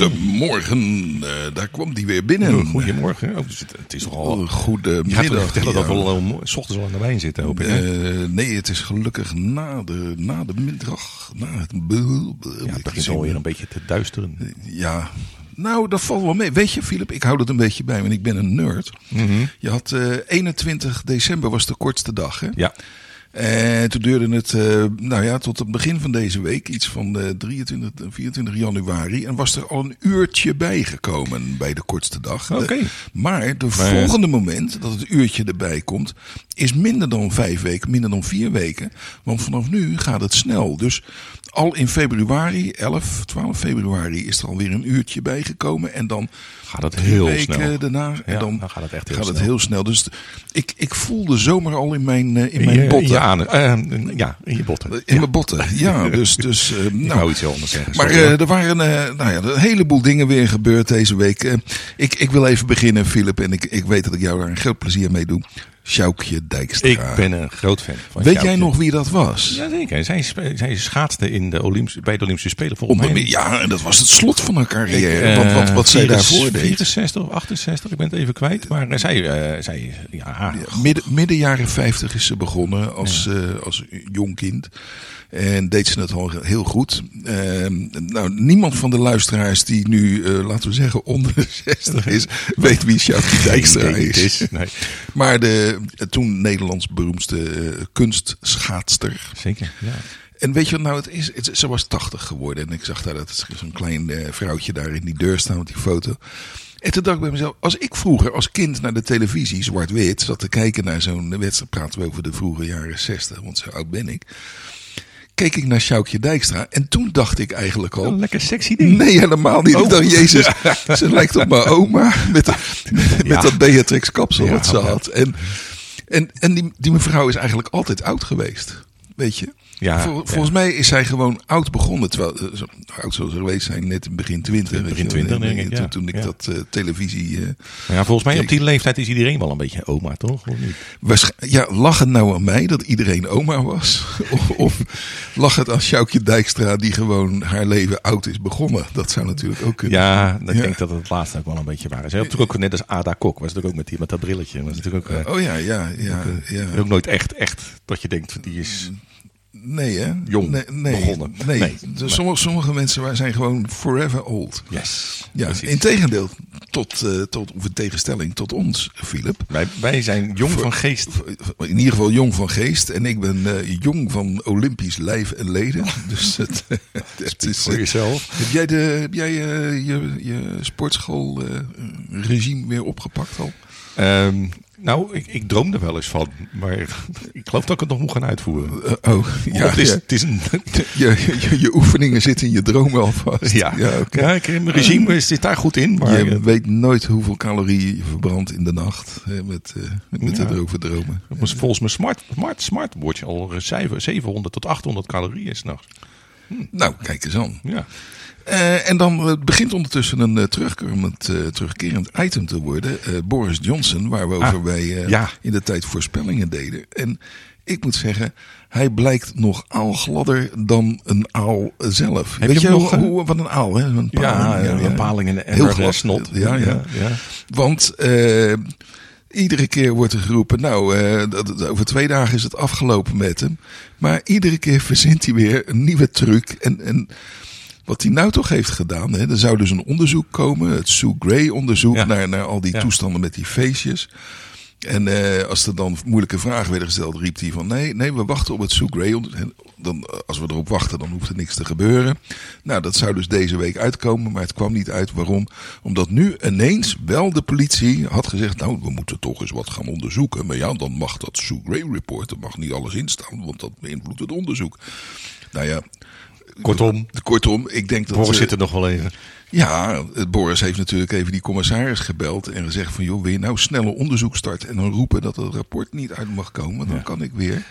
Goedemorgen, eh, daar kwam die weer binnen. Goedemorgen. Oh, dus het, het is toch al... Oh, Je gaat goedemiddag. toch vertellen dat we al eh, s ochtends al aan de wijn zitten, hoop ik. Eh, nee, het is gelukkig na de, na de middag. Na het ja, het begint alweer een beetje te duisteren. Ja, nou, dat valt wel mee. Weet je, Philip, ik hou dat een beetje bij, want ik ben een nerd. Je had eh 21 december was de kortste dag, hè? Ja, En toen duurde het, eh, nou ja, tot het begin van deze week, iets van eh 23, 24 januari. En was er al een uurtje bijgekomen bij de kortste dag. Oké. Maar de volgende moment dat het uurtje erbij komt, is minder dan vijf weken, minder dan vier weken. Want vanaf nu gaat het snel. Dus al in februari, 11, 12 februari, is er alweer een uurtje bijgekomen. En dan gaat het heel weken snel. daarna. En Ja, dan, dan gaat het echt heel gaat het snel. heel snel. Dus ik, ik voel de zomer al in mijn, eh, in mijn botten. aan- eh, ja, in je botten. In mijn botten, ja. Dus, dus eh, Ik nou, wou iets heel anders zeggen. maar sorry, eh, er waren eh, nou ja, een heleboel dingen weer gebeurd deze week. Eh, ik, ik wil even beginnen, Philip. En ik, ik weet dat ik jou daar een groot plezier mee doe. Sjoukje Dijkstra. ik ben een groot fan van Weet Sjoukje. jij nog wie dat was? Jazeker. Zij, zij schaatste in de Olympische, bij de Olympische Spelen volgens mij. ja, en dat was het slot van haar carrière. Eh, wat, wat, wat zij 64 daarvoor deed. 64 of 68, ik ben het even kwijt. Maar eh, zij, eh, zij ja, Midden, midden jaren 50 is ze begonnen als, eh, als jong kind. En deed ze het al heel goed. Ehm, nou, niemand van de luisteraars die nu, eh, laten we zeggen, onder de 60 is, weet wie Sjoukje Dijkstra is. is. Nee, Maar de toen Nederlands beroemdste eh, kunstschaatster. zeker. Ja. En weet je wat nou het is? Het- ze was 80 geworden. En ik zag daar dat zo'n klein eh, vrouwtje daar in die deur staan met die foto. En toen dacht ik bij mezelf, als ik vroeger als kind naar de televisie, zwart-wit, zat te kijken naar zo'n wedstrijd, praten we over de vroege jaren 60, want zo oud ben ik. Keek ik naar Sjoukje Dijkstra en toen dacht ik eigenlijk al, Een lekker sexy ding. Nee, helemaal niet. Oh. Ik dacht, jezus, ze lijkt op mijn oma. Met, met Ja. dat Beatrix kapsel wat ze had. En, en, en die, die mevrouw is eigenlijk altijd oud geweest. Weet je? Ja, Vol- ja. volgens mij is zij gewoon oud begonnen. Terwijl, eh, zo oud zou ze geweest zijn, net in begin twintig. Begin je. 20, En, denk eh, ik, Toen, toen ik Ja. dat eh, televisie... Maar ja, volgens mij op die leeftijd is iedereen wel een beetje oma, toch? Of niet? ja, lag het nou aan mij dat iedereen oma was? of, of lag het aan Sjoukje Dijkstra die gewoon haar leven oud is begonnen? Dat zou natuurlijk ook kunnen. Ja, ik denk dat het het laatste ook wel een beetje waar is. Hij had natuurlijk ook net als Ada Kok, was natuurlijk ook met, die, met dat brilletje. Was natuurlijk ook, Oh ja, ja, ja. ja. ook nooit echt, echt dat je denkt, die is... Nee, hè? Jong nee, nee, begonnen. Nee. Nee. Dus Sommige, sommige mensen wij zijn gewoon forever old. Yes. Ja, precies. in tegendeel tot, eh, tot, of in tegenstelling tot ons, Philip. Wij, wij zijn jong van geest. In ieder geval jong van geest. En ik ben eh, jong van Olympisch lijf en leden. Dus het, het is... Voor eh, jezelf. heb jij, de, heb jij eh, je, je sportschool eh, regime weer opgepakt al? Ehm, nou, ik, ik droom er wel eens van. Maar ik geloof dat ik het nog moet gaan uitvoeren. Eh, oh, ja. het, is, het is een... Je, je, je oefeningen zitten in je dromen alvast. Ja, ja oké. ja ik, mijn regime zit daar goed in. Maar je eh, weet nooit hoeveel calorieën je verbrandt in de nacht hè, met, eh, met, met Ja. het erover dromen. dat was volgens mijn smart, smart, smartwatch al een zeven- 700 tot 800 calorieën s'nachts. Nou, kijk eens aan. Ja. Eh, en dan begint ondertussen een eh, terugkerend, eh, terugkerend item te worden. Boris Johnson, waar we over Ah, wij ja. in de tijd voorspellingen deden. En ik moet zeggen, hij blijkt nog aalgladder dan een aal zelf. Heb Weet je nog, hoe, wat een aal, hè? Een Ja, paling, ja, een paling en, Heel een glad. snot. Ja, ja. ja. Want iedere keer wordt er geroepen, nou, eh, over twee dagen is het afgelopen met hem. Maar iedere keer verzint hij weer een nieuwe truc. En, en wat hij nou toch heeft gedaan, hè, er zou dus een onderzoek komen, het Sue Gray onderzoek, Ja. naar, naar al die Ja. toestanden met die feestjes. En eh, als er dan moeilijke vragen werden gesteld, riep hij van nee, nee, we wachten op het Sue Gray. Dan, eh, als we erop wachten, dan hoeft er niks te gebeuren. Nou, dat zou dus deze week uitkomen, maar het kwam niet uit. Waarom? Omdat nu ineens wel de politie had gezegd, nou, we moeten toch eens wat gaan onderzoeken. Maar ja, dan mag dat Sue Gray report, er mag niet alles instaan, want dat beïnvloedt het onderzoek. Nou ja, Kortom, kortom, ik denk dat... Boris eh, zit er nog wel even. Ja, Boris heeft natuurlijk even die commissaris gebeld en gezegd van joh, wil je nou snelle onderzoek starten en dan roepen dat het rapport niet uit mag komen, dan kan ik weer.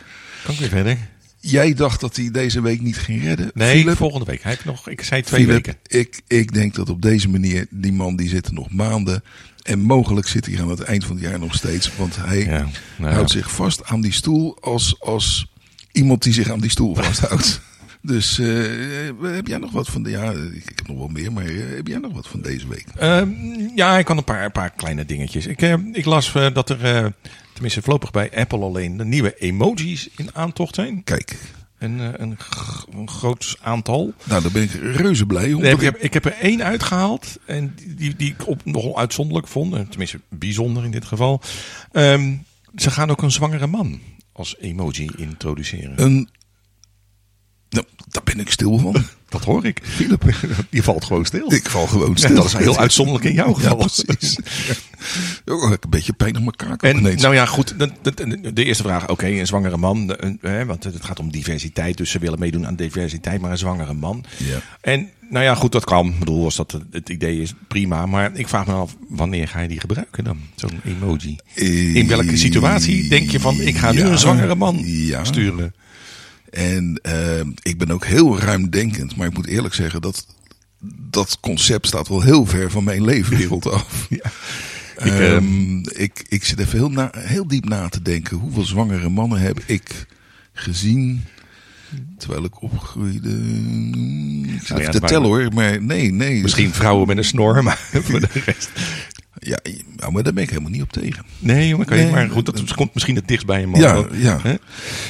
Kan ik weer verder? Jij dacht dat hij deze week niet ging redden. Nee, Philip, volgende week. Hij heeft nog, ik zei twee Philip, weken. Ik, ik denk dat op deze manier, die man die zit er nog maanden. En mogelijk zit hij aan het eind van het jaar nog steeds. Want hij Ja, nou houdt zich vast aan die stoel als, als iemand die zich aan die stoel vasthoudt. Dus eh, heb jij nog wat van de... Ja, ik, heb nog wel meer, maar eh, heb jij nog wat van deze week? Ehm, ja, ik kan een paar, een paar kleine dingetjes. Ik, eh, ik las eh, dat er, eh, tenminste voorlopig bij Apple alleen, de nieuwe emojis in aantocht zijn. Kijk, Een, eh, een, een groot aantal. nou daar ben ik reuze blij om. Nee, ik, heb, ik heb er één uitgehaald. En die, die, ik op, nogal uitzonderlijk vond. eh, Tenminste, bijzonder in dit geval. Ehm, ze gaan ook een zwangere man als emoji introduceren. Een... Nou, daar ben ik stil van. Dat hoor ik. Philip, Je valt gewoon stil. ik val gewoon Ja, stil. dat is heel uitzonderlijk in jouw Ja, geval. precies. Oh, een beetje pijn op mijn kaak En ineens. nou ja, goed. De, de, de eerste vraag, oké, een zwangere man. een- hè, want het gaat om diversiteit, dus ze willen meedoen aan diversiteit, maar een zwangere man. Ja. En nou ja, goed, dat kan. Ik bedoel, als dat het idee is, prima. Maar ik vraag me af, wanneer ga je die gebruiken dan? Zo'n emoji. In welke situatie denk je van, ik ga nu Ja, een zwangere man ja. sturen? En eh, ik ben ook heel ruimdenkend, maar ik moet eerlijk zeggen dat dat concept staat wel heel ver van mijn leefwereld af. Ja. Ik, Ik, eh, ik, ik zit even heel, na, heel diep na te denken. Hoeveel zwangere mannen heb ik gezien terwijl ik opgroeide? Ik zit Nou ja, te tellen hoor, maar nee, nee. Misschien vrouwen met een snor, maar voor de rest. Ja, nou, maar daar ben ik helemaal niet op tegen. Nee, jongen, kan je, Nee. maar goed, dat komt misschien het dichtst bij een man. Ja, ja. Hè?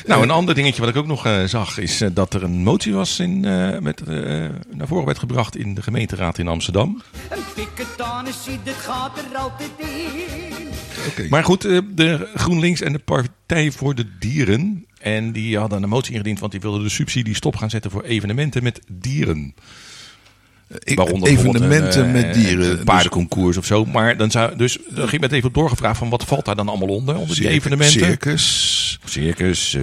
Nou, een ander dingetje wat ik ook nog eh, zag, is eh, dat er een motie was in, eh, met, eh, naar voren werd gebracht in de gemeenteraad in Amsterdam. Een piketanissie, dit gaat er altijd in. Oké. Maar goed, eh, de GroenLinks en de Partij voor de Dieren. En die hadden een motie ingediend, want die wilden de subsidie stop gaan zetten voor evenementen met dieren. Evenementen een, met eh, dieren. Een paardenconcours of zo. Maar dan zou, dus er ging met even doorgevraagd van wat valt daar dan allemaal onder, onder die evenementen. Circus. Circus, eh,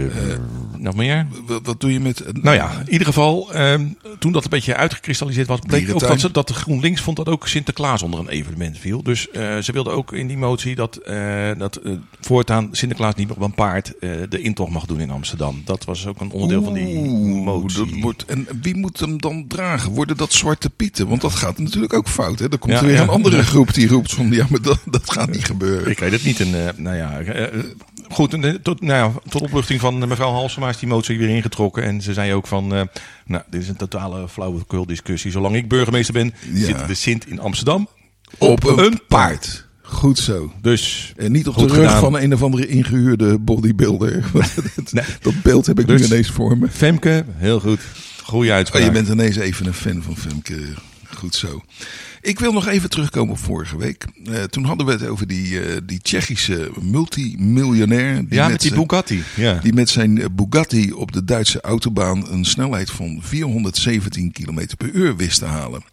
nog meer. Wat, wat doe je met... Nou ja, in ieder geval, ehm, toen dat een beetje uitgekristalliseerd was, bleek ook dat, ze, dat de GroenLinks vond dat ook Sinterklaas onder een evenement viel. Dus eh, ze wilden ook in die motie dat, eh, dat eh, voortaan Sinterklaas niet meer op een paard eh, de intocht mag doen in Amsterdam. Dat was ook een onderdeel van die motie. dat wordt, en wie moet hem dan dragen? Worden dat zwarte pieten? Want dat gaat natuurlijk ook fout. Hè? Dan komt Ja, er weer ja. een andere groep die roept van... Ja, maar dat, dat gaat niet gebeuren. Ik weet het niet. En, eh, nou ja, eh, eh, goed, en, tot, nou ja, tot opluchting van mevrouw Halsema is die motie weer ingetrokken. En ze zei ook van, nou, dit is een totale flauwekul discussie. Zolang ik burgemeester ben, Ja. zit de Sint in Amsterdam Op een, een paard. Goed zo. Dus En niet op de rug gedaan. van een of andere ingehuurde bodybuilder. Dat, Nee. dat beeld heb ik Dus- nu ineens voor me. Femke, heel goed. Goeie Oh, uitspraak. je bent ineens even een fan van Femke. Goed zo. Ik wil nog even terugkomen op vorige week. Eh, toen hadden we het over die, eh, die Tsjechische multimiljonair. Die ja, met die Bugatti. Ja. Die met zijn eh, Bugatti op de Duitse autobaan een snelheid van 417 km per uur wist te halen.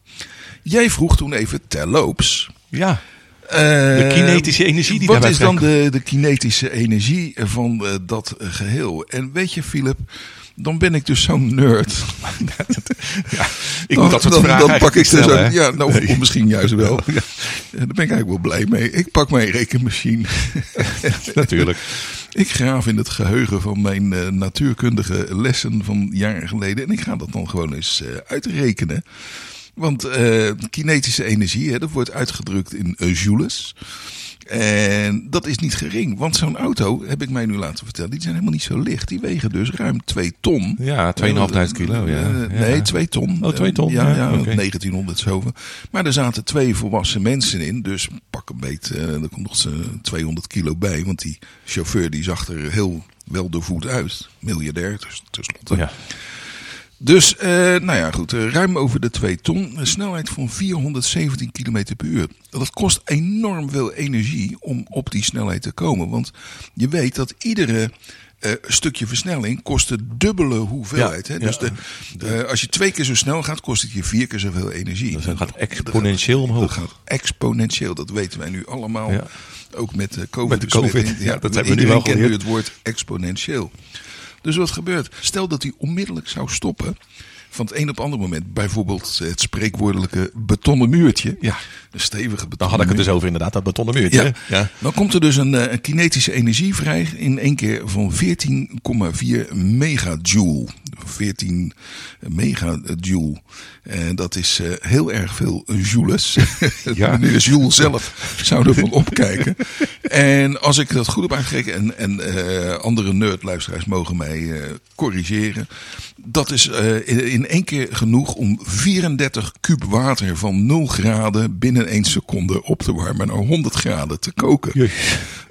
Jij vroeg toen even terloops. ja. De kinetische energie die Wat is dan de, de kinetische energie van dat eh, geheel? En weet je, Philip, dan ben ik dus zo'n nerd. ja. Ik dan, moet dat soort dan, vragen dan pak ik dus stellen, ook, hè? ja, nou, Nee. misschien juist wel. Ja, Daar ben ik eigenlijk wel blij mee. Ik pak mijn rekenmachine. Natuurlijk. Ik graaf in het geheugen van mijn eh, natuurkundige lessen van jaren geleden. En ik ga dat dan gewoon eens eh, uitrekenen. Want eh, kinetische energie, hè, dat wordt uitgedrukt in joules. En dat is niet gering. Want zo'n auto, heb ik mij nu laten vertellen, die zijn helemaal niet zo licht. Die wegen dus ruim 2 ton. Ja, 2.500 kilo. Ja. Eh. Nee, 2 ton. Oh, twee ton, Eh, Ja, ja, ja, oké. 1900 zoveel. Maar er zaten twee volwassen mensen in. Dus pak een beetje, eh, er komt nog z'n 200 kilo bij. Want die chauffeur die zag er heel wel doorvoed uit. Miljardair, dus tenslotte. Ja. Dus, eh, nou ja, goed. eh, ruim over de 2 ton. Een snelheid van 417 km per uur. Dat kost enorm veel energie om op die snelheid te komen. Want je weet dat iedere eh, stukje versnelling kost de dubbele hoeveelheid. Ja, hè? Dus ja. de, als je twee keer zo snel gaat, kost het je vier keer zoveel energie. Dus dat gaat exponentieel omhoog. Dat gaat exponentieel. Dat weten wij nu allemaal. Ja. Ook met de COVID. Met de COVID, ja, dat hebben we nu wel kent nu geleerd. het woord exponentieel. Dus wat gebeurt? Stel dat hij onmiddellijk zou stoppen. Van het een op het andere moment. Bijvoorbeeld het spreekwoordelijke betonnen muurtje. Ja. Een stevige betonnen Dan had ik het dus over inderdaad, dat betonnen muurtje. Ja. Dan komt er dus een, eh, een kinetische energie vrij in één keer van 14,4 megajoule. 14 megajoule. En dat is eh, heel erg veel joules. Ja. Meneer Jules zelf zou ervan opkijken. En als ik dat goed heb en, en eh, andere nerdluisteraars mogen mij eh, corrigeren. Dat is eh, in, in één keer genoeg om 34 kub water van 0 graden binnen 1 seconde op te warmen naar 100 graden te koken.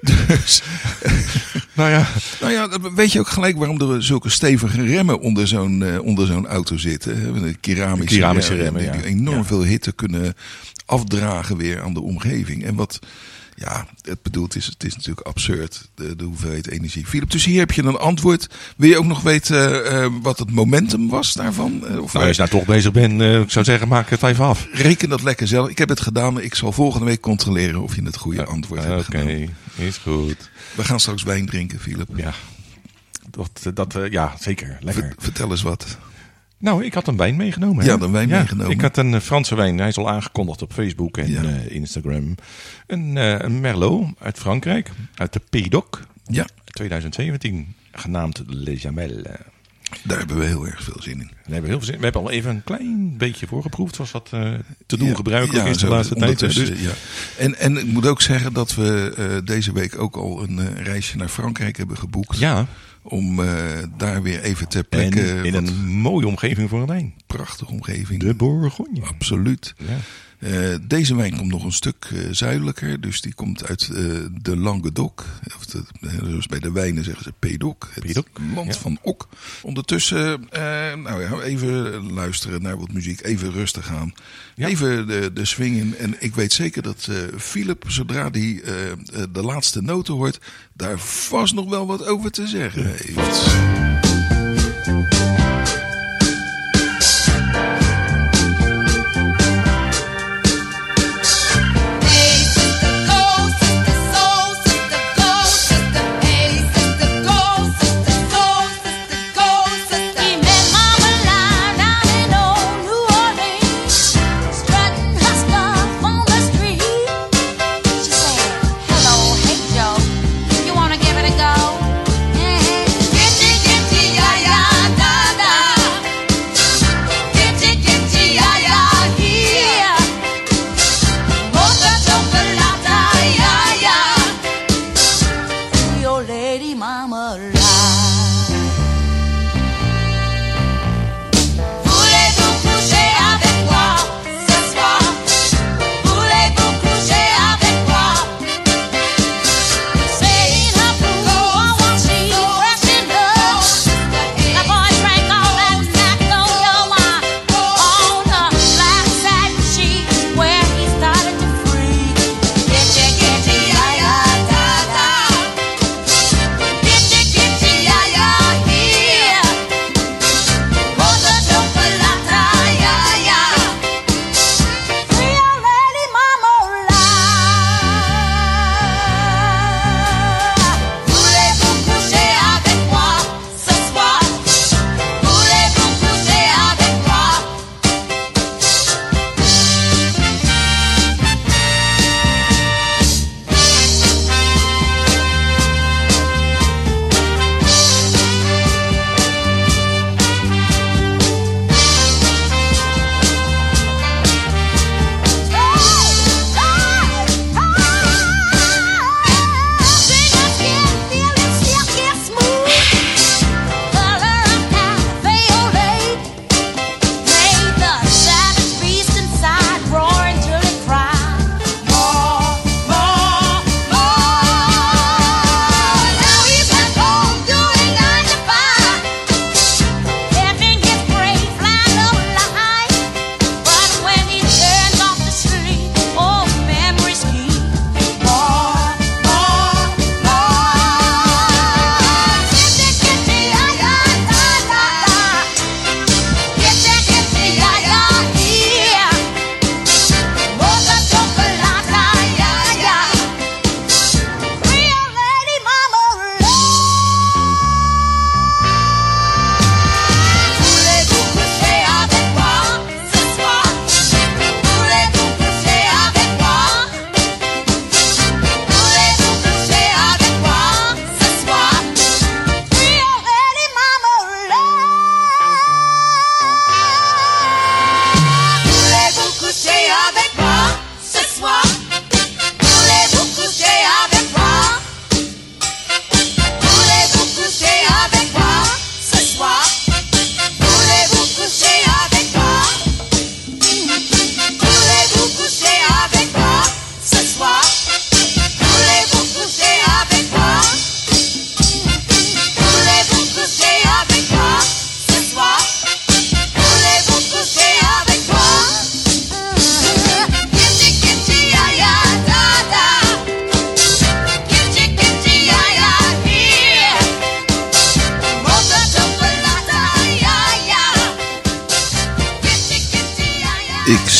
Dus, Nou ja, nou ja, weet je ook gelijk waarom er zulke stevige remmen onder zo'n eh, onder zo'n auto zitten. De keramische, Keramische remmen, die ja. enorm Ja. veel hitte kunnen afdragen weer aan de omgeving. En wat, ja, het bedoelt is, het is natuurlijk absurd, de, de hoeveelheid energie. Philip, dus hier heb je een antwoord. Wil je ook nog weten eh, wat het momentum was daarvan? Eh, of nou, als je nou toch bezig bent, eh, ik zou zeggen, maak het even af. Reken dat lekker zelf. Ik heb het gedaan, maar ik zal volgende week controleren of je het goede antwoord Oké, hebt gedaan. is goed. We gaan straks wijn drinken, Philip. Ja, dat, dat, ja zeker. Lekker. Ver- vertel eens wat. Nou, ik had een wijn meegenomen. hè? Ja, een wijn meegenomen. Ik had een eh, Franse wijn. Hij is al aangekondigd op Facebook en Ja. eh, Instagram. Een, eh, een Merlot uit Frankrijk, uit de Pays d'Oc, Ja, 2017, genaamd Le Jamel. Daar hebben we heel erg veel zin in. Daar hebben we, heel veel zin. we hebben al even een klein beetje voorgeproefd, zoals dat te doen Ja, gebruikelijk ja, is de laatste tijd. Dus, ja. en, en ik moet ook zeggen dat we deze week ook al een reisje naar Frankrijk hebben geboekt. ja, Om eh, daar weer even ter en plekke in een mooie omgeving voor een prachtige omgeving. De Bourgogne. Absoluut. Ja. Eh, deze wijn komt nog een stuk eh, zuidelijker. Dus die komt uit eh, de Languedoc. Of de, dus bij de wijnen zeggen ze Pédoc. Het Pédoc, land ja. van Ok. Ondertussen, nou ja, even luisteren naar wat muziek. Even rustig aan. Ja. Even de, de swing in. En ik weet zeker dat Philip, zodra hij de laatste noten hoort... daar vast nog wel wat over te zeggen heeft.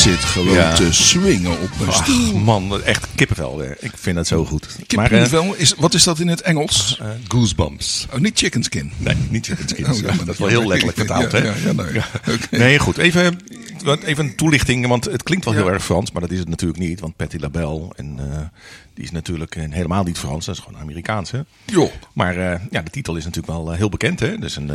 Zit gewoon Ja. te swingen op mijn stoel. Ach man, echt kippenvel. weer. Ik vind dat zo goed. Maar, niet eh, is, wat is dat in het Engels? eh, goosebumps. Oh, niet chicken skin. Nee, niet chicken skins. Oh, ja, dat is wel heel letterlijk vertaald, hè? Ja, ja, nee. Nee, goed. Even, even een toelichting, want het klinkt wel heel erg Frans, maar dat is het natuurlijk niet. Want Patti LaBelle, en, eh, die is natuurlijk helemaal niet Frans, dat is gewoon Amerikaans. Hè? Maar eh, ja, de titel is natuurlijk wel eh, heel bekend. Hè? Dus een,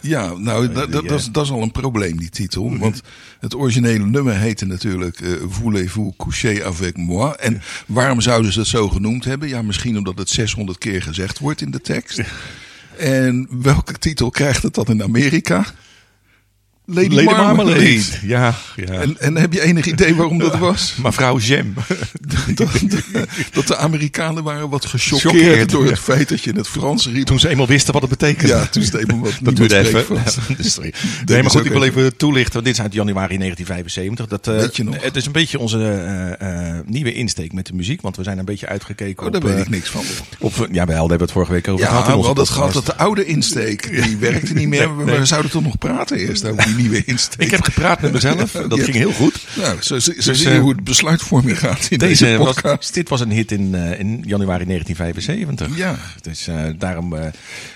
Ja, nou, dat, dat, dat, is, dat is al een probleem, die titel. Want het originele nummer heette natuurlijk Voulez-vous coucher avec moi? En waarom zouden ze het zo genoemd hebben? Ja, misschien omdat het 600 keer gezegd wordt in de tekst. En welke titel krijgt het dan in Amerika? Lady, Lady Marmalade. Marmalade. Ja, ja. En, en heb je enig idee waarom dat was? Mevrouw Jam. dat, dat de Amerikanen waren wat gechoqueerd Choqueerd, door ja. het feit dat je in het Frans riep. Toen ze eenmaal wisten wat het betekent. Ja, toen het eenmaal wat Dat duurde even. Nee, maar goed, ik wil even- toelichten. Want dit is uit januari 1975. Dat, eh, Weet je nog? Het is een beetje onze eh, eh, nieuwe insteek met de muziek. Want we zijn een beetje uitgekeken Oh, daar op... weet ik niks van. Op, ja, we het vorige week over Ja, gehad. we in onze hadden het gehad dat de oude insteek, die werkte niet meer. Nee, maar nee. we zouden toch nog praten eerst over die nieuwe insteek. Ik heb gepraat met mezelf. Dat ging heel goed. Nou, zo, zo, zo Dus, zie je eh, hoe het besluitvorming gaat in deze, Deze was, podcast. dit was een hit in, eh, in januari 1975. Ja. Dus eh, daarom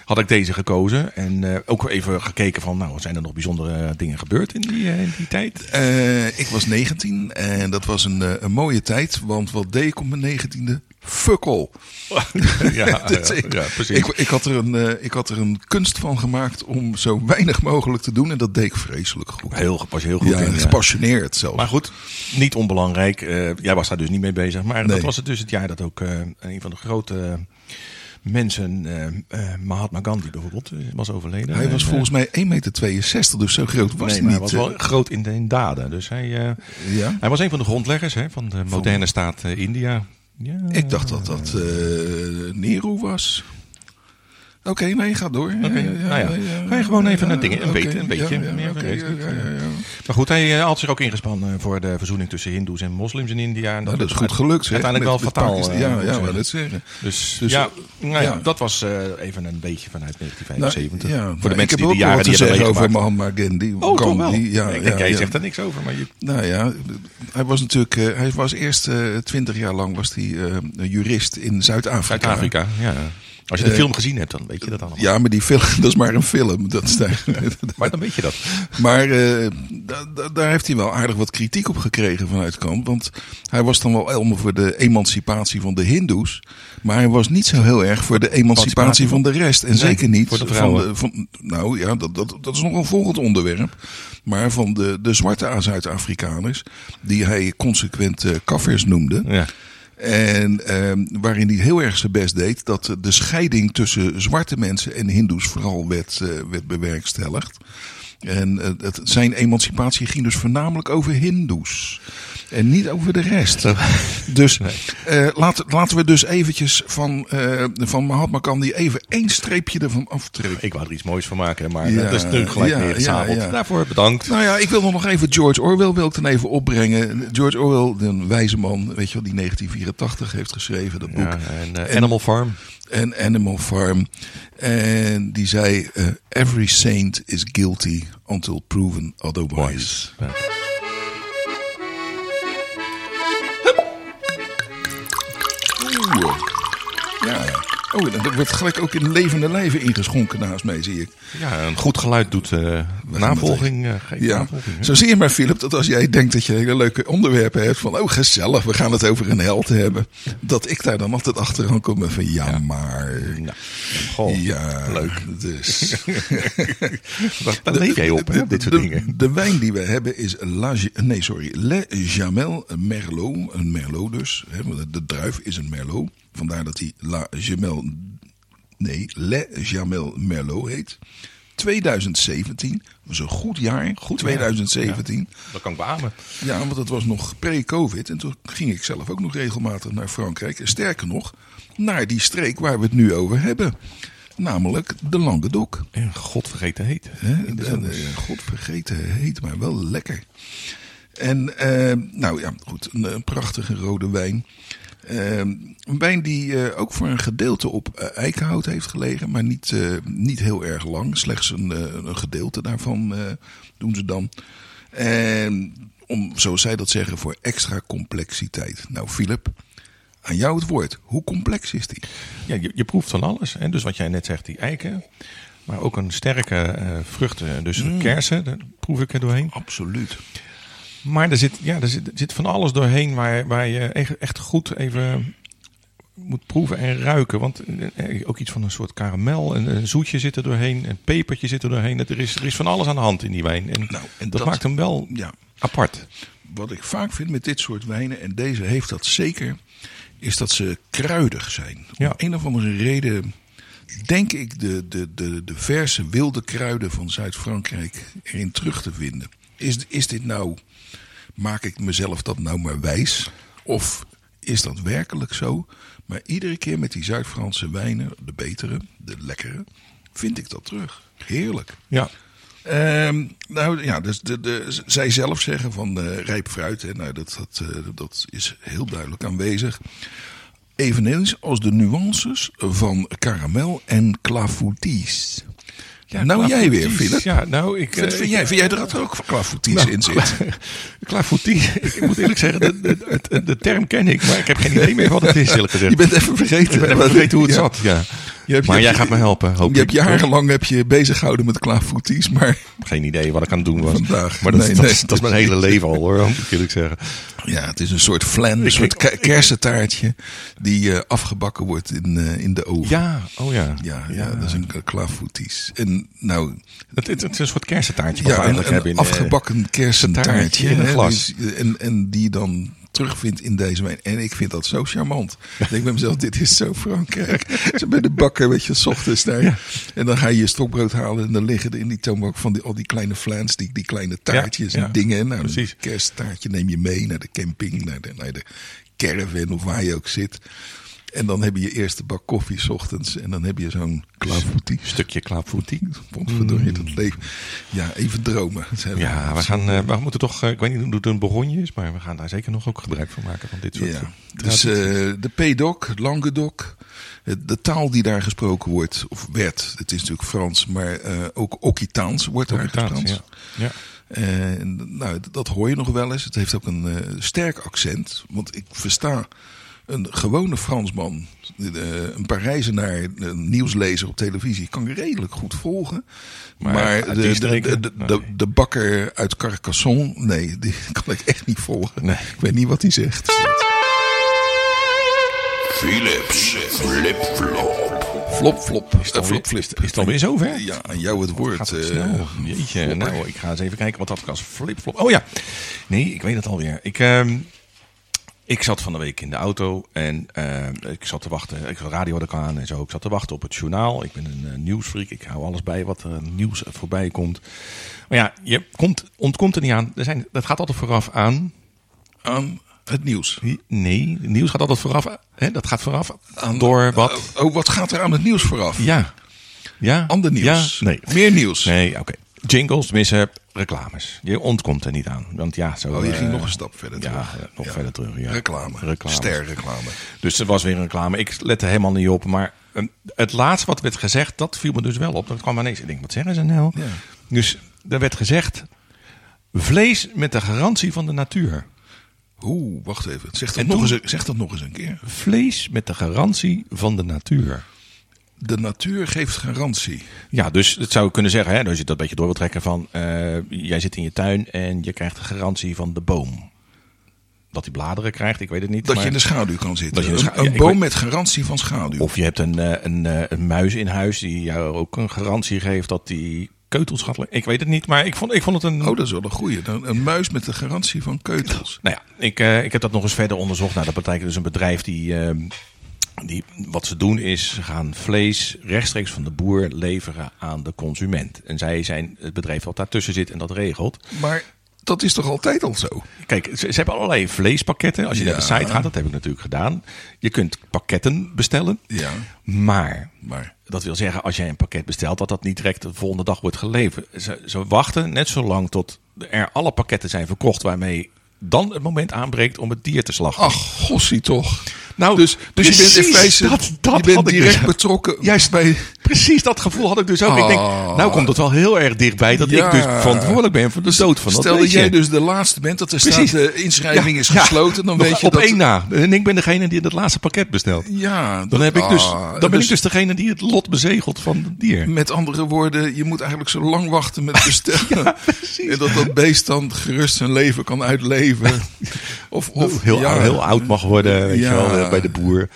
had ik deze gekozen. En ook even gekeken van, nou, zijn er nog bijzondere dingen gebeurd in die, in die tijd? Ik was 19 en dat was een, een mooie tijd. Want wat deed ik op mijn 19e? Fuck all. ja, Dus ja, ik, ja, precies. ik, ik, had er een, eh, ik had er een kunst van gemaakt om zo weinig mogelijk te doen. En dat deed ik vreselijk goed. heel, was heel goed ja, in. gepassioneerd zelfs. Maar goed, niet onbelangrijk. Eh, jij was daar dus niet mee bezig. Maar dat was het dus het jaar dat ook eh, een van de grote mensen, Mahatma Gandhi bijvoorbeeld, was overleden. hij was En, volgens mij 1,62 meter, dus zo groot was nee, hij niet. hij was wel groot in, de, in daden. Dus hij, ja? hij was een van de grondleggers hè, van de moderne staat India. Ja, Ik dacht dat dat eh Nero was. Oké, nee, ga door. Nou ja. Ga je gewoon even naar dingen- een beetje- een beetje meer. Maar goed, hij eh, had zich ook ingespannen voor de verzoening tussen Hindoes en moslims in India. En Nou, dat is goed gelukt, zeg. Uiteindelijk wel Met- fataal. Eh, Ja, ja, maar dat zeggen. Dus, Dus, ja, eh, nou dat was eh, even een beetje vanuit 1975. Nou, voor de mensen die de wel jaren niet hebben zeggen over. Mahatma Gandhi. Oh, toch wel? Ja, jij zegt er niks over, maar je... Nou ja, hij was natuurlijk, eh, hij was eerst twintig jaar lang was hij eh, een jurist in Zuid-Afrika. Zuid-Afrika, ja. Als je de Eh, film gezien hebt, dan weet je dat allemaal. Ja, maar die film, dat is maar een film. Dat is daar. Maar dan weet je dat. Maar eh, da- da- daar heeft hij wel aardig wat kritiek op gekregen vanuit kant. Want hij was dan wel helemaal voor de emancipatie van de Hindoes. Maar hij was niet zo heel erg voor de emancipatie van de rest. En Nee, zeker niet voor de van de. Van, nou ja, dat, dat, dat is nog een volgend onderwerp. Maar van de, de zwarte Zuid-Afrikaners. Die hij consequent eh kaffers noemde. Ja. En ehm, waarin hij heel erg zijn best deed dat de scheiding tussen zwarte mensen en hindoes vooral werd, eh, werd bewerkstelligd. En eh, het, zijn emancipatie ging dus voornamelijk over hindoes. En niet over de rest. Dus eh, laten, laten we dus eventjes van, eh, van Mahatma Gandhi even één streepje ervan aftrekken. Ik wou er iets moois van maken, maar Ja, dat is nu gelijk ja, ja. Daarvoor bedankt. Nou ja, ik wil nog even George Orwell wil ik dan even opbrengen. George Orwell, een wijze man, weet je wel, die 1984 heeft geschreven, dat boek. En, eh, Animal Farm. en Animal Farm. En die zei: Every saint is guilty until proven otherwise. Oh, er wordt gelijk ook in levende lijven ingeschonken naast mij, zie ik. Ja, een goed geluid doet eh, navolging. geeft Ja, navolging, hè? zo zie je maar, Philip, dat als jij denkt dat je hele leuke onderwerpen hebt van, oh gezellig, we gaan het over een held hebben, dat ik daar dan altijd achteraan kom van, ja, maar, Ja. Goh, ja, leuk. Dus. Waar leef jij op, hè, dit soort de, dingen? De wijn die we hebben is La, nee, sorry, Le Jamel Merlot. Een Merlot dus. Hè, want de druif is een Merlot. Vandaar dat hij La Jamel, nee, Le Jamel Merlot heet. 2017. Dat was een goed jaar. Goed 2017. Dat kan ik beamen. Ja, want het was nog pre-COVID. En toen ging ik zelf ook nog regelmatig naar Frankrijk. En sterker nog, naar die streek waar we het nu over hebben. Namelijk de Languedoc. En godvergeten heet. Hè? De, de- God vergeten heet, maar wel lekker. En eh, nou ja, goed, een, een prachtige rode wijn. Eh, een wijn die eh, ook voor een gedeelte op eh, eikenhout heeft gelegen, maar niet, eh, niet heel erg lang. Slechts een, een gedeelte daarvan doen ze dan. En om, zoals zij dat zeggen, voor extra complexiteit. Nou, Philip, aan jou het woord. Hoe complex is die? Ja, je, je proeft van alles. En dus wat jij net zegt, die eiken. Maar ook een sterke vruchten, dus kersen, daar proef ik er doorheen. Absoluut. Maar er zit, ja, er zit, er zit van alles doorheen waar, waar je echt, goed even moet proeven en ruiken. Want eh, ook iets van een soort karamel, en een zoetje zit er doorheen, een pepertje zit er doorheen. Er is, er is van alles aan de hand in die wijn. En, Nou, en dat, dat- maakt hem wel Ja. apart. Wat ik vaak vind met dit soort wijnen, en deze heeft dat zeker, is dat ze kruidig zijn. Ja. Om een of andere reden denk ik de, de, de, de verse wilde kruiden van Zuid-Frankrijk erin terug te vinden. Is, is dit nou, maak ik mezelf dat nou maar wijs? Of is dat werkelijk zo? Maar iedere keer met die Zuid-Franse wijnen, de betere, de lekkere, vind ik dat terug. Heerlijk. Ja, Ehm, nou ja, dus de, zij zelf zeggen van eh, rijp fruit. Hè, nou, dat, dat, eh, dat is heel duidelijk aanwezig. Eveneens als de nuances van karamel en clafoutis. Ja, nou jij weer. Philip. Ja, nou, ik, eh, vind, ik- jij, vind jij er ook clafoutis Nou, in zit? Clafoutis, ik moet eerlijk zeggen, de, de, de, de term ken ik, maar ik heb geen idee meer wat het is, eerlijk gezegd. Je bent even vergeten. ik ben even vergeten hoe het zat, ja. Hebt- maar jij gaat me helpen, hoop Je hebt jarenlang heb je bezig gehouden met clafoutis, maar Geen idee wat ik aan het doen was. Vandaag. Maar dat, Nee, dat, nee. is- dat is mijn hele leven al, hoor, moet ik eerlijk zeggen. ja, het is een soort flan, een soort ke- kersentaartje die eh, afgebakken wordt in, eh, in de oven. Ja, oh ja. Ja, ja, dat is een clafoutis. En nou, Het, het, het is een soort kersentaartje ja, een, eigenlijk een hebben. in, eh, afgebakken kersentaartje taartje in een glas. en, en die dan terugvindt in deze wijn. En ik vind dat zo charmant. Ik denk bij mezelf, dit is zo Frankrijk. Zo bij de bakker, weet je, s ochtends daar. En dan ga je je stokbrood halen en dan liggen er in die toonbank van die, al die kleine flans, die, die kleine taartjes Ja, en ja, dingen. Nou, precies. een kersttaartje neem je mee naar de camping, naar de, naar de caravan of waar je ook zit. En dan heb je je eerste bak koffie 's ochtends. En dan heb je zo'n clafoutis. stukje clafoutis. Potverdorie, dat leven. Ja, even dromen. Mm. Ja, we, gaan, eh, we moeten toch, eh, ik weet niet hoe het een begonje is, maar we gaan daar zeker nog ook gebruik van maken van dit soort. Ja, eh, dus eh, de P-doc, Languedoc, de taal die daar gesproken wordt, of werd, het is natuurlijk Frans, maar ook Occitaans wordt daar gesproken. ja. Ja. En, nou, dat hoor je nog wel eens. Het heeft ook een sterk accent, want ik versta een gewone Fransman, eh, een Parijzenaar, een nieuwslezer op televisie, kan ik redelijk goed volgen. Maar de, de, streken? de, de, Nee. de bakker uit Carcassonne, nee, die kan ik echt niet volgen. Nee. Ik weet niet wat hij zegt. Philips Flip-Flop. Flop, flop. Is het Eh, alweer- flop, flip. Is het alweer zover? Ja, aan jou het woord. Gaat het eh, snel? Jeetje, flopper. nou, ik ga eens even kijken wat ik als flipflop. Oh ja, nee, ik weet het alweer. Ik, ehm, ik zat van de week in de auto en ehm, ik zat te wachten. Ik had radio had ik aan en zo. Ik zat te wachten op het journaal. Ik ben een eh, nieuwsfreak. Ik hou alles bij wat er nieuws voorbij komt. Maar ja, je komt, ontkomt er niet aan. Er zijn, dat gaat altijd vooraf aan. aan het nieuws. Nee, nieuws gaat altijd vooraf. Hè, dat gaat vooraf door wat? Eh, oh, wat gaat er aan het nieuws vooraf? ja. Ja. Ander nieuws. Ja, nee. Meer nieuws. Nee, oké. Jingles, tenminste reclames. Je ontkomt er niet aan. Want ja, zo... Oh, je ging eh, nog een stap verder ja, terug. ja, nog verder terug, ja. Reclame. Reclames. Sterreclame. Dus er was weer een reclame. Ik lette helemaal niet op. Maar eh, het laatste wat werd gezegd, dat viel me dus wel op. Dat kwam ineens. Ik denk, wat zeggen ze nou? Ja. Dus er werd gezegd... Vlees met de garantie van de natuur. Oeh, wacht even. Zeg dat, nog eens, een- zeg dat nog eens een keer. Vlees met de garantie van de natuur. De natuur geeft garantie. Ja, dus het zou kunnen zeggen, hè, als je dat een beetje door wil trekken van... eh, jij zit in je tuin en je krijgt de garantie van de boom. Dat hij bladeren krijgt, ik weet het niet. Dat maar- je in de schaduw kan zitten. Dat je Een- ja, boom weet- met garantie van schaduw. Of je hebt een, eh, een, eh, een muis in huis die jou ook een garantie geeft dat die keutels gaat... Ik weet het niet, maar ik vond, ik vond het een... Oh, dat is wel een goeie. Een muis met de garantie van keutels. Nou ja, ik, ik heb dat nog eens verder onderzocht. Nou, dat betekent dus een bedrijf die, eh, die... Wat ze doen is, ze gaan vlees rechtstreeks van de boer leveren aan de consument. En zij zijn het bedrijf dat daartussen zit en dat regelt. Maar dat is toch altijd al zo? Kijk, ze, ze hebben allerlei vleespakketten. Als je Ja. naar de site gaat, dat heb ik natuurlijk gedaan. Je kunt pakketten bestellen. Ja, Maar maar... dat wil zeggen, als jij een pakket bestelt, dat dat niet direct de volgende dag wordt geleverd. Ze, ze wachten net zo lang tot er alle pakketten zijn verkocht waarmee dan het moment aanbreekt om het dier te slachten. Ach, gossie toch. Nou, dus dus je bent in feite dat- dat je bent direct dus. betrokken Juist. bij, precies dat gevoel had ik dus ook. Ik denk, Oh. nou komt het wel heel erg dichtbij dat Ja. ik dus verantwoordelijk ben voor de dood van dat Stel dat jij dus de laatste bent, dat er staat de inschrijving Ja, is gesloten, dan Nog weet je op dat... één na. En ik ben degene die het laatste pakket bestelt. Ja, Dan, dat- heb ik dus, ah, dan ben ik dus degene die het lot bezegelt van het dier. Met andere woorden, je moet eigenlijk zo lang wachten met bestellen. en dat dat beest dan gerust zijn leven kan uitleven. Of, of heel, heel oud mag worden, weet je wel, bij de boer.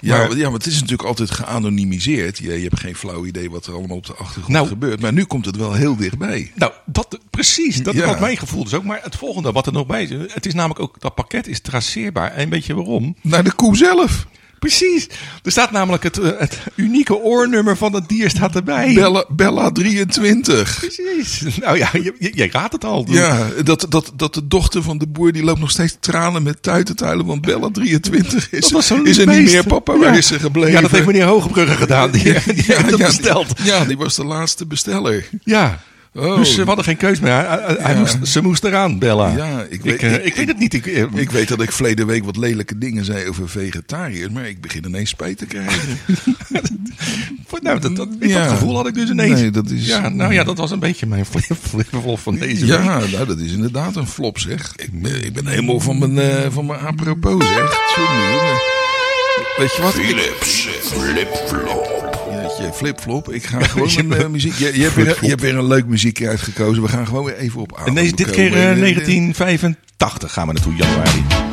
Ja, Maar- ja, maar het is natuurlijk altijd geanonimiseerd. Je, je hebt geen flauw idee wat er allemaal op de achtergrond Nou. gebeurt. Maar nu komt het wel heel dichtbij. Nou, dat, precies. Dat Ja. was mijn gevoel dus ook. Maar het volgende wat er nog bij is. Het is namelijk ook, dat pakket is traceerbaar. En weet je waarom? Naar de koe zelf. Precies. Er staat namelijk het, eh, het unieke oornummer van het dier staat erbij. Bella, Bella 23. Precies. Nou ja, je, je, jij raadt het al. Ja, dat, dat, dat de dochter van de boer die loopt nog steeds tranen met tuiten. Want Bella 23 is, Dat is er niet meer. Papa, waar Ja. is ze gebleven? Ja, dat heeft meneer Hogebrugge gedaan. Die, die heeft ja, besteld. Die, ja, die was de laatste besteller. Ja. Oh. Dus we hadden geen keus meer. Hij, hij- Ja. moest, ze moest eraan, Bella. Ja, ik ik, weet- eh, ik- ik, weet het niet. Ik, Ik weet dat ik verleden week wat lelijke dingen zei over vegetariërs. Maar ik begin ineens spijt te krijgen. nou, dat, dat, Ja. dat gevoel had ik dus ineens. Nee, dat is- ja, nou ja, dat was een beetje mijn flip, flip van deze week. Ja, nou, dat is inderdaad een flop, zeg. Ik ben, ik ben helemaal van mijn, eh, van mijn apropos, zeg. Jongen. Weet je wat? Philips flipflop. Jeetje, flipflop. Ik ga gewoon een eh, muziek... Je, je, hebt weer, je hebt weer een leuk muziekje uitgekozen. We gaan gewoon weer even op En deze, dit keer eh, Eh, 1985 gaan we naartoe, januari.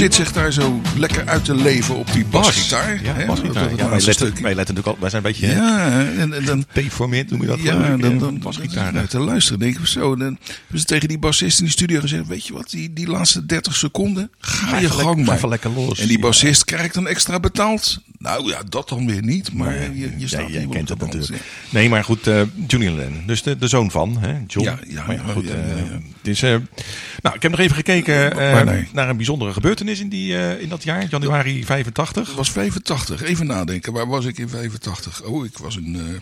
Zit zich daar zo lekker uit te leven op die basgitaar? Ja, hè? basgitaar. Dat- dat Ja, wij, letten, stuk. wij letten natuurlijk al, wij zijn een beetje Ja, en, en dan... deformeerd, noem je dat? Ja, dan, eh, dan, basgitaar. dan, te luisteren denk ik zo. Dan hebben ze tegen die bassist in die studio gezegd: Weet je wat, die, die laatste 30 seconden, ga je gang maar. even lekker los. En die bassist krijgt dan extra betaald. Nou ja, dat dan weer niet, maar Nee, je, je staat ja, jij wel kent het band. natuurlijk. Nee, maar goed, eh, Julian Lennon. Dus de, de zoon van, hè, John. Ja, ja, maar ja, goed. ja, eh, eh, nou, ik heb nog even gekeken nee? naar een bijzondere gebeurtenis in, die, in dat jaar, januari 85. Het was 85. Even nadenken, waar was ik in 85? Oh, ik was een,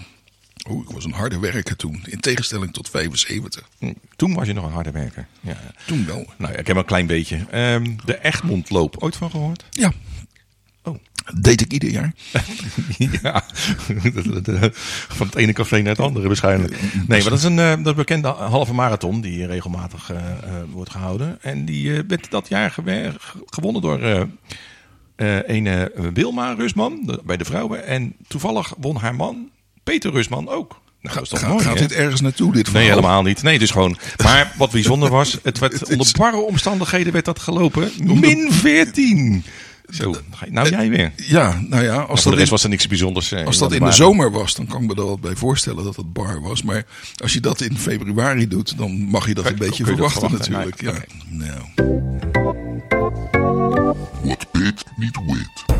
oh, ik was een harde werker toen. In tegenstelling tot 75. Hm, Toen was je nog een harde werker. Ja. Toen wel. Nou ja, ik heb een klein beetje. Ehm, de Egmondloop, ooit van gehoord? Ja, Oh. dat deed ik ieder jaar. ja, van het ene café naar het andere waarschijnlijk. Nee, maar dat is een, eh, dat is bekende halve marathon die regelmatig eh, eh, wordt gehouden. En die werd dat jaar gewonnen door eh, een Wilma Rusman bij de vrouwen. En toevallig won haar man Peter Rusman ook. Nou, dat is toch Ga- mooi, gaat hè? dit ergens naartoe, dit Nee, helemaal niet. Nee, dus gewoon. Maar wat bijzonder was, het werd onder barre omstandigheden werd dat gelopen. Min 14. Zo, je- nou jij weer. Ja, nou ja, als Voor dat, de rest in, was er niks bijzonders. eh, als dat in de zomer was, dan kan ik me er wel bij voorstellen dat het bar was. Maar als je dat in februari doet, dan mag je dat een beetje verwachten verwachten? natuurlijk. Nee, Ja. oké. Nou, bit niet wit.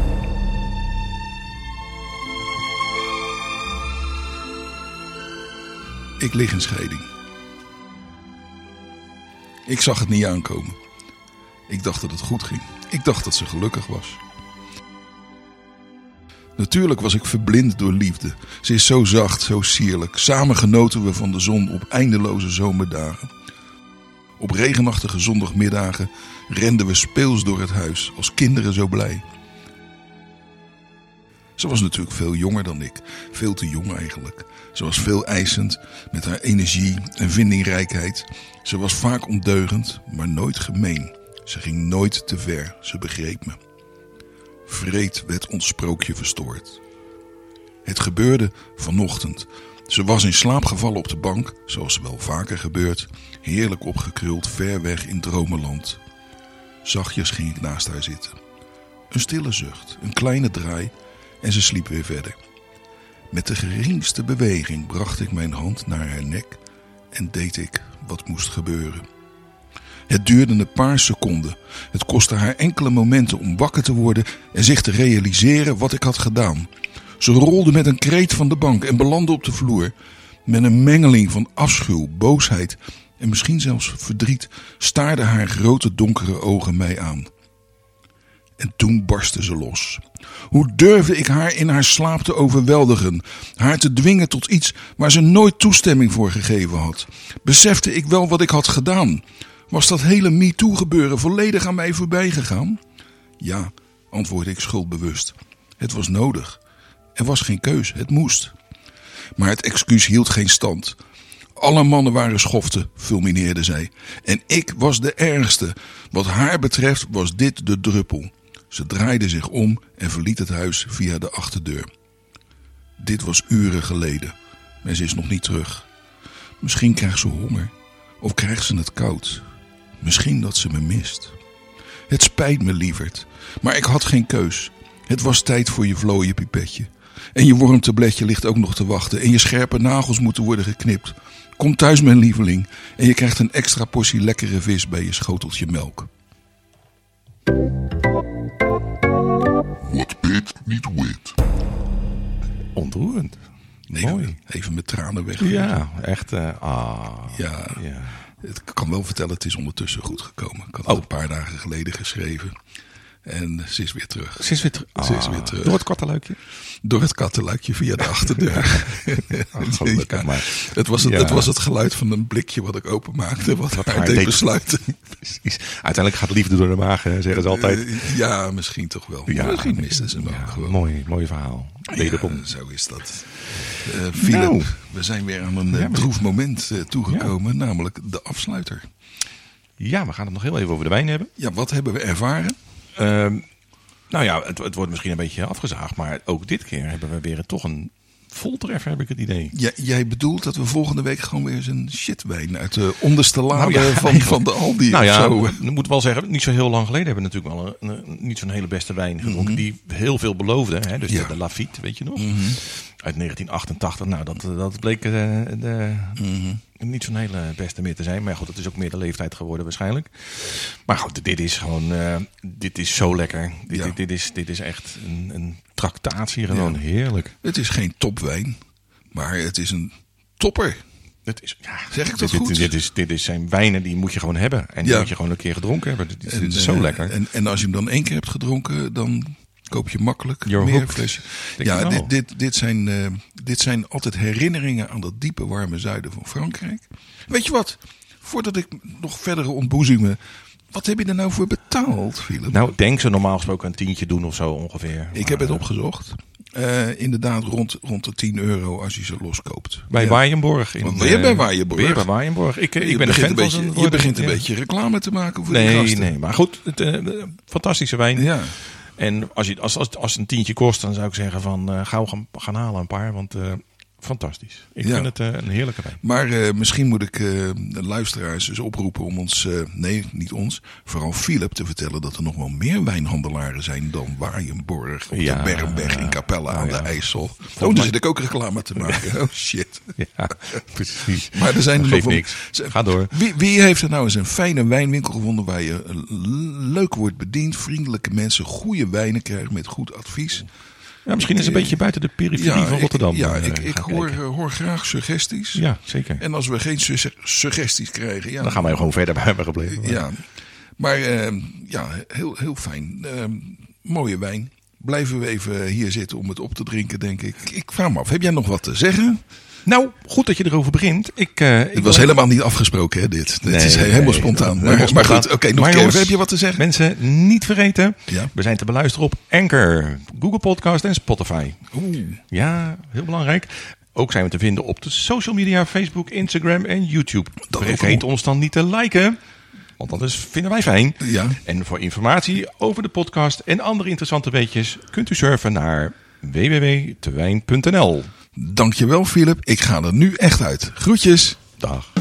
ik lig in scheiding. Ik zag het niet aankomen. Ik dacht dat het goed ging. Ik dacht dat ze gelukkig was. Natuurlijk was ik verblind door liefde. Ze is zo zacht, zo sierlijk. Samen genoten we van de zon op eindeloze zomerdagen. Op regenachtige zondagmiddagen renden we speels door het huis, als kinderen zo blij. Ze was natuurlijk veel jonger dan ik, veel te jong eigenlijk. Ze was veel eisend, met haar energie en vindingrijkheid. Ze was vaak ondeugend, maar nooit gemeen. Ze ging nooit te ver, ze begreep me. Vreed werd ons sprookje verstoord. Het gebeurde vanochtend. Ze was in slaap gevallen op de bank, zoals wel vaker gebeurt, heerlijk opgekruld ver weg in dromenland. Zachtjes ging ik naast haar zitten. Een stille zucht, een kleine draai en ze sliep weer verder. Met de geringste beweging bracht ik mijn hand naar haar nek en deed ik wat moest gebeuren. Het duurde een paar seconden. Het kostte haar enkele momenten om wakker te worden en zich te realiseren wat ik had gedaan. Ze rolde met een kreet van de bank en belandde op de vloer. Met een mengeling van afschuw, boosheid en misschien zelfs verdriet staarden haar grote donkere ogen mij aan. En toen barstte ze los. Hoe durfde ik haar in haar slaap te overweldigen, haar te dwingen tot iets waar ze nooit toestemming voor gegeven had? Besefte ik wel wat ik had gedaan? Was dat hele MeToo-gebeuren volledig aan mij voorbij gegaan? Ja, antwoordde ik schuldbewust. Het was nodig. Er was geen keus, het moest. Maar het excuus hield geen stand. Alle mannen waren schoften, fulmineerde zij. En ik was de ergste. Wat haar betreft was dit de druppel. Ze draaide zich om en verliet het huis via de achterdeur. Dit was uren geleden, maar ze is nog niet terug. Misschien krijgt ze honger, of krijgt ze het koud. Misschien dat ze me mist. Het spijt me, lieverd, maar ik had geen keus. Het was tijd voor je vlooie pipetje. En je wormtabletje ligt ook nog te wachten en je scherpe nagels moeten worden geknipt. Kom thuis, mijn lieveling, en je krijgt een extra portie lekkere vis bij je schoteltje melk. What bit niet wit. Ontroerend. Even, Mooi. even met tranen weg. Ja, echt. eh, ah. Ja, ja. Ik kan wel vertellen, het is ondertussen goed gekomen. Ik had Oh. het een paar dagen geleden geschreven. En ze is weer terug. Ze is weer, ter- Ze is Ah, weer terug. Door het korte luikje. Door het kattenluikje via de achterdeur. maar. Het, was het, Ja. het was het geluid van een blikje wat ik openmaakte. Wat, Wat haar deed deed- besluiten. Precies. Uiteindelijk gaat liefde door de maag, hè, zeggen ze altijd. Eh, ja, misschien toch wel. misschien misten ze hem ja. Mooi, mooi verhaal. Wederom. Ja, zo is dat. Eh Philip, Nou. we zijn weer aan een eh, Ja, droef moment toegekomen. Namelijk de afsluiter. Ja, we gaan het nog heel even over de wijn hebben. Ja, wat hebben we ervaren? Ehm, nou ja, het, het wordt misschien een beetje afgezaagd, maar ook dit keer hebben we weer toch een voltreffer, heb ik het idee. Ja, jij bedoelt dat we volgende week gewoon weer eens een shitwijn uit de onderste lade Nou ja, van, eigenlijk. van de Aldi Nou of ja, zo. ik moet wel zeggen, niet zo heel lang geleden hebben we natuurlijk wel een, een- niet zo'n hele beste wijn gedronken. Die heel veel beloofde. Hè? Dus Ja. de, de Lafitte, weet je nog? Uit 1988. Nou, dat, dat bleek eh, de, niet zo'n hele beste meer te zijn. Maar goed, dat is ook meer de leeftijd geworden waarschijnlijk. Maar goed, dit is gewoon, eh, dit is zo lekker. Dit, Ja. dit, dit is, dit is echt een, een tractatie, gewoon Ja. heerlijk. Het is geen topwijn, maar het is een topper. Het is, ja, Zeg ik dat dit, goed? Dit, dit is, dit is zijn wijnen, die moet je gewoon hebben. En die Ja. moet je gewoon een keer gedronken hebben. Dit, is- dit is En, zo eh, lekker. En, en als je hem dan één keer hebt gedronken, dan koop je makkelijk meer hooked. flesjes. Denk Ja, dit, dit, dit, zijn, eh, dit zijn altijd herinneringen aan dat diepe warme zuiden van Frankrijk. Weet je wat? Voordat ik nog verdere ontboezingen... Wat heb je er nou voor betaald, Philip? Nou, denk ze normaal gesproken een tientje doen of zo ongeveer. ik heb het opgezocht. Eh, inderdaad rond, rond de 10 euro als je ze loskoopt. Bij Ja. Waaienborg. In, Want weer eh, bij Waaijenborg. Weer bij Waaienborg. Ik, eh, Je ik ben een begint een beetje, Je begint een ja. beetje reclame te maken voor die Nee, gasten. nee, maar goed. Het, eh, fantastische wijn. Ja. En als, je, als, als, als het een tientje kost, dan zou ik zeggen van eh, gauw gaan, gaan halen een paar. Want eh, fantastisch. Ik Ja. vind het eh, een heerlijke wijn. Maar eh, misschien moet ik eh, de luisteraars eens oproepen om ons, nee, niet ons, vooral Philip te vertellen dat er nog wel meer wijnhandelaren zijn dan Waaienborg op Ja. de Bergweg in Capella aan ja. de IJssel. Oh, daar zit ik ook reclame te maken. Oh shit. Ja, precies. Maar er zijn er nog niks. Ga door. Wie, wie heeft er nou eens een fijne wijnwinkel gevonden waar je leuk wordt bediend, vriendelijke mensen, goede wijnen krijgt met goed advies? Ja, misschien is het een beetje buiten de periferie van ik- Rotterdam. ja, eh, ik, ik hoor, eh, hoor graag suggesties. Ja, zeker. En als we geen su- suggesties krijgen, ja, Dan gaan wij gewoon verder bij hebben gebleven. Ja, maar eh, ja, heel, heel fijn. Eh, mooie wijn. Blijven we even hier zitten om het op te drinken, denk ik. Ik vraag me af, heb jij nog wat te zeggen? Nou, goed dat je erover begint. Ik, eh, ik Het was wil- helemaal niet afgesproken, hè, dit. Het Nee, is helemaal nee, spontaan. Maar, maar spontaan. goed, oké, nog Maar een keer. jongens, Heb je wat te zeggen? Mensen, niet vergeten. Ja. We zijn te beluisteren op Anchor, Google Podcast en Spotify. Oeh, Ja, heel belangrijk. Ook zijn we te vinden op de social media, Facebook, Instagram en YouTube. Dat Vergeet ons dan niet te liken. Want dat is, vinden wij fijn. Ja. En voor informatie over de podcast en andere interessante weetjes... kunt u surfen naar www.tewijn.nl. dankjewel, Philip. Ik ga er nu echt uit. Groetjes. Dag.